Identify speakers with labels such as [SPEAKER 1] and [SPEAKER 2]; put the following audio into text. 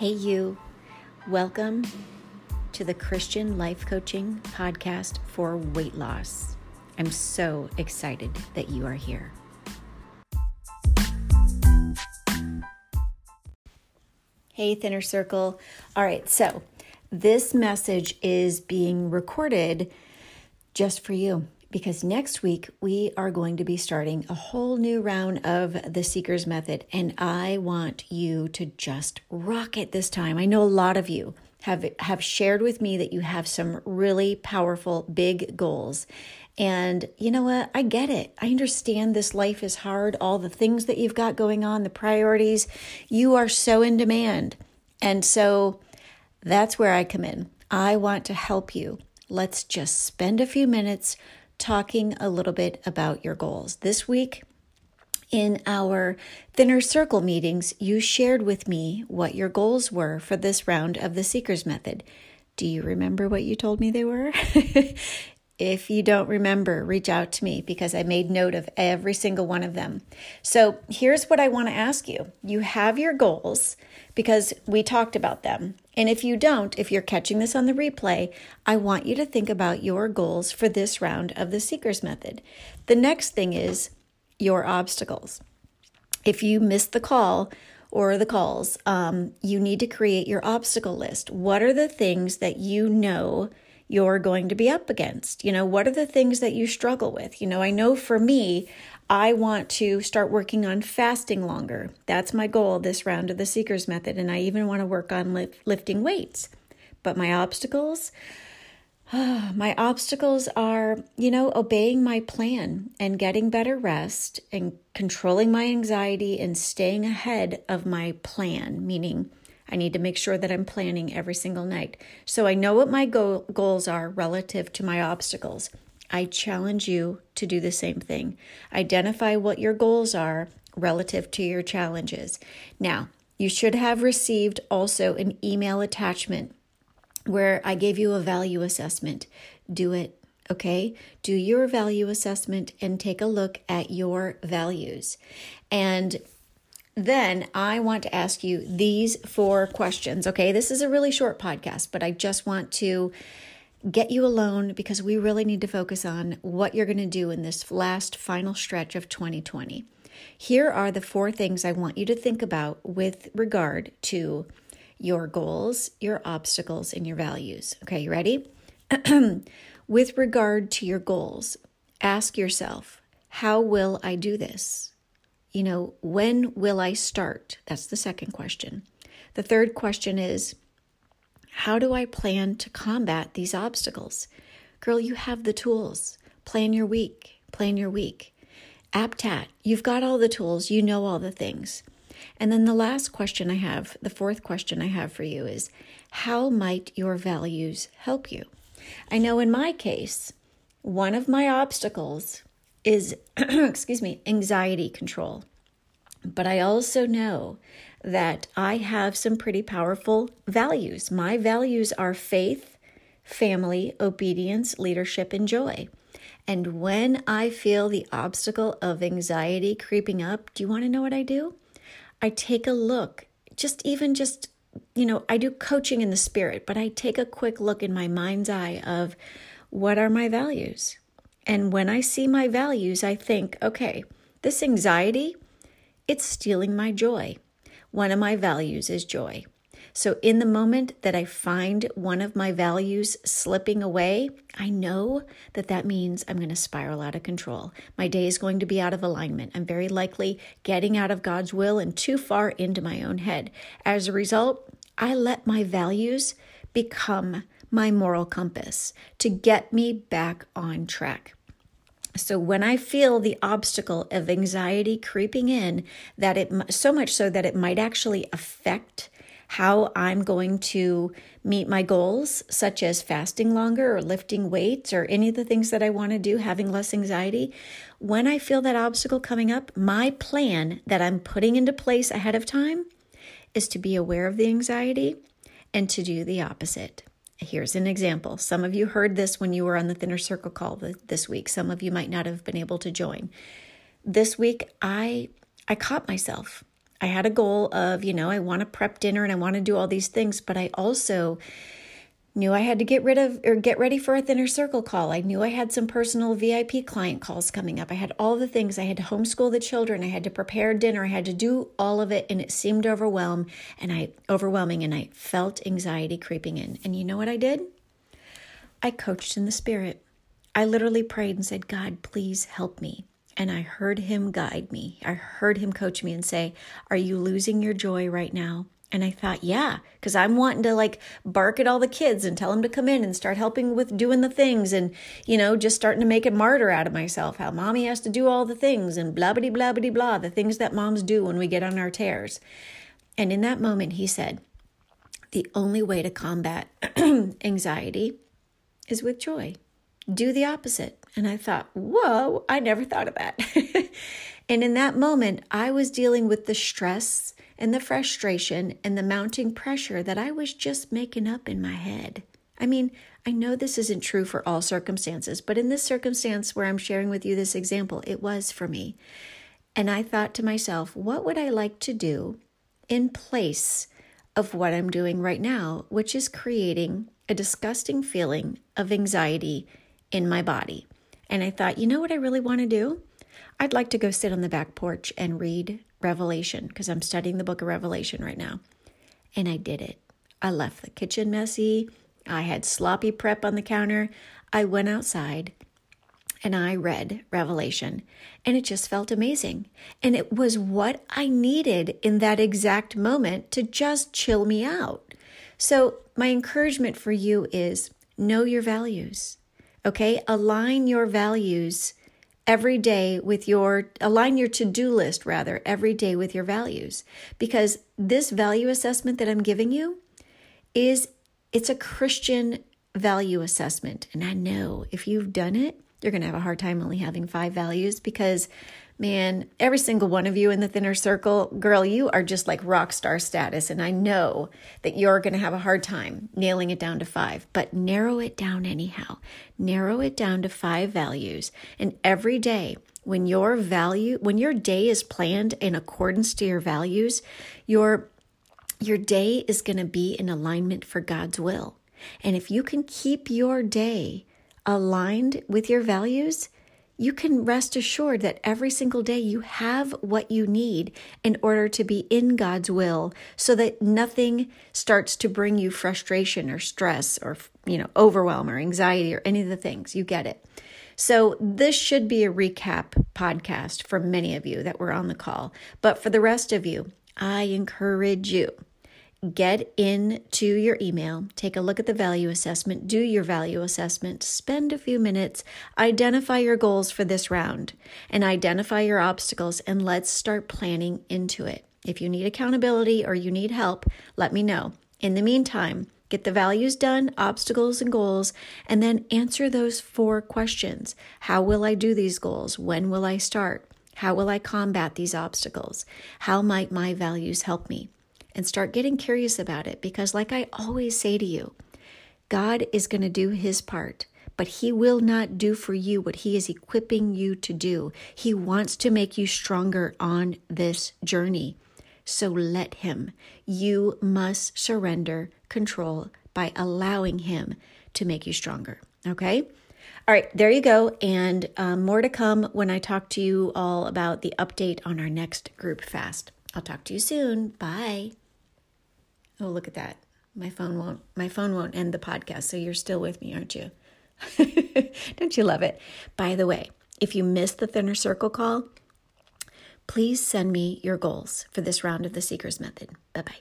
[SPEAKER 1] Hey, you. Welcome to the Christian Life Coaching Podcast for Weight Loss. I'm so excited that you are here. Hey, Thinner Circle. All right, so this message is being recorded just for you because next week we are going to be starting a whole new round of the Seeker's Method, and I want you to just rock it this time. I know a lot of you have have shared with me that you have some really powerful big goals. And you know what? I get it. I understand this life is hard, all the things that you've got going on, the priorities. You are so in demand. And so that's where I come in. I want to help you. Let's just spend a few minutes talking a little bit about your goals. This week, in our thinner circle meetings, you shared with me what your goals were for this round of the Seeker's Method. Do you remember what you told me they were? If you don't remember, reach out to me because I made note of every single one of them. So here's what I want to ask you you have your goals because we talked about them. And if you don't, if you're catching this on the replay, I want you to think about your goals for this round of the Seeker's Method. The next thing is your obstacles. If you missed the call, or the calls, um, you need to create your obstacle list. What are the things that you know you're going to be up against. You know, what are the things that you struggle with? You know, I know for me, I want to start working on fasting longer. That's my goal this round of the Seeker's Method. And I even want to work on lift, lifting weights. But my obstacles, my obstacles are, you know, obeying my plan and getting better rest and controlling my anxiety and staying ahead of my plan, meaning I need to make sure that I'm planning every single night. So I know what my go- goals are relative to my obstacles. I challenge you to do the same thing. Identify what your goals are relative to your challenges. Now, you should have received also an email attachment where I gave you a value assessment. Do it, okay? Do your value assessment and take a look at your values. And then I want to ask you these four questions. Okay, this is a really short podcast, but I just want to get you alone because we really need to focus on what you're going to do in this last final stretch of 2020. Here are the four things I want you to think about with regard to your goals, your obstacles, and your values. Okay, you ready? with regard to your goals, ask yourself, how will I do this? you know, when will I start? That's the second question. The third question is, how do I plan to combat these obstacles? Girl, you have the tools. Plan your week. Plan your week. APTAT, you've got all the tools. You know all the things. And then the last question I have, the fourth question I have for you is, how might your values help you? I know in my case, one of my obstacles is, excuse me, anxiety control. But I also know that I have some pretty powerful values. My values are faith, family, obedience, leadership, and joy. And when I feel the obstacle of anxiety creeping up, do you want to know what I do? I take a look, just even just, you know, I do coaching in the spirit, but I take a quick look in my mind's eye of what are my values? And when I see my values, I think, okay, this anxiety, it's stealing my joy. One of my values is joy. So, in the moment that I find one of my values slipping away, I know that that means I'm going to spiral out of control. My day is going to be out of alignment. I'm very likely getting out of God's will and too far into my own head. As a result, I let my values become my moral compass to get me back on track. So when I feel the obstacle of anxiety creeping in, that it so much so that it might actually affect how I'm going to meet my goals, such as fasting longer or lifting weights or any of the things that I want to do, having less anxiety. When I feel that obstacle coming up, my plan that I'm putting into place ahead of time is to be aware of the anxiety and to do the opposite. Here's an example. Some of you heard this when you were on the Thinner Circle call this week. Some of you might not have been able to join. This week, I I caught myself. I had a goal of, you know, I want to prep dinner and I want to do all these things, but I also knew I had to get rid of or get ready for a thinner circle call. I knew I had some personal VIP client calls coming up. I had all the things. I had to homeschool the children. I had to prepare dinner. I had to do all of it and it seemed overwhelm and I overwhelming and I felt anxiety creeping in. And you know what I did? I coached in the spirit. I literally prayed and said, "God, please help me." And I heard him guide me. I heard him coach me and say, "Are you losing your joy right now?" And I thought, yeah, because I'm wanting to like bark at all the kids and tell them to come in and start helping with doing the things and, you know, just starting to make a martyr out of myself. How mommy has to do all the things and blah, blah, blah, blah, blah, the things that moms do when we get on our tears. And in that moment, he said, the only way to combat anxiety is with joy. Do the opposite. And I thought, whoa, I never thought of that. and in that moment, I was dealing with the stress and the frustration and the mounting pressure that I was just making up in my head. I mean, I know this isn't true for all circumstances, but in this circumstance where I'm sharing with you this example, it was for me. And I thought to myself, what would I like to do in place of what I'm doing right now, which is creating a disgusting feeling of anxiety in my body? And I thought, you know what I really want to do? I'd like to go sit on the back porch and read Revelation because I'm studying the book of Revelation right now. And I did it. I left the kitchen messy. I had sloppy prep on the counter. I went outside and I read Revelation, and it just felt amazing. And it was what I needed in that exact moment to just chill me out. So, my encouragement for you is know your values, okay? Align your values every day with your align your to-do list rather every day with your values. Because this value assessment that I'm giving you is it's a Christian value assessment. And I know if you've done it you're going to have a hard time only having five values because man, every single one of you in the thinner circle, girl, you are just like rock star status. And I know that you're going to have a hard time nailing it down to five, but narrow it down anyhow. Narrow it down to five values. And every day, when your value, when your day is planned in accordance to your values, your your day is going to be in alignment for God's will. And if you can keep your day aligned with your values, you can rest assured that every single day you have what you need in order to be in God's will so that nothing starts to bring you frustration or stress or you know overwhelm or anxiety or any of the things. You get it. So this should be a recap podcast for many of you that were on the call. But for the rest of you i encourage you get into your email, take a look at the value assessment, do your value assessment, spend a few minutes, identify your goals for this round, and identify your obstacles, and let's start planning into it. If you need accountability or you need help, let me know. In the meantime, get the values done, obstacles and goals, and then answer those four questions. How will I do these goals? When will I start? How will I combat these obstacles? How might my values help me? And start getting curious about it because, like I always say to you, God is going to do his part, but he will not do for you what he is equipping you to do. He wants to make you stronger on this journey. So let him. You must surrender control by allowing him to make you stronger. Okay? All right, there you go. And um, more to come when I talk to you all about the update on our next group fast. I'll talk to you soon. Bye. Oh, look at that. My phone won't my phone won't end the podcast, so you're still with me, aren't you? Don't you love it? By the way, if you missed the thinner circle call, please send me your goals for this round of the Seekers Method. Bye bye.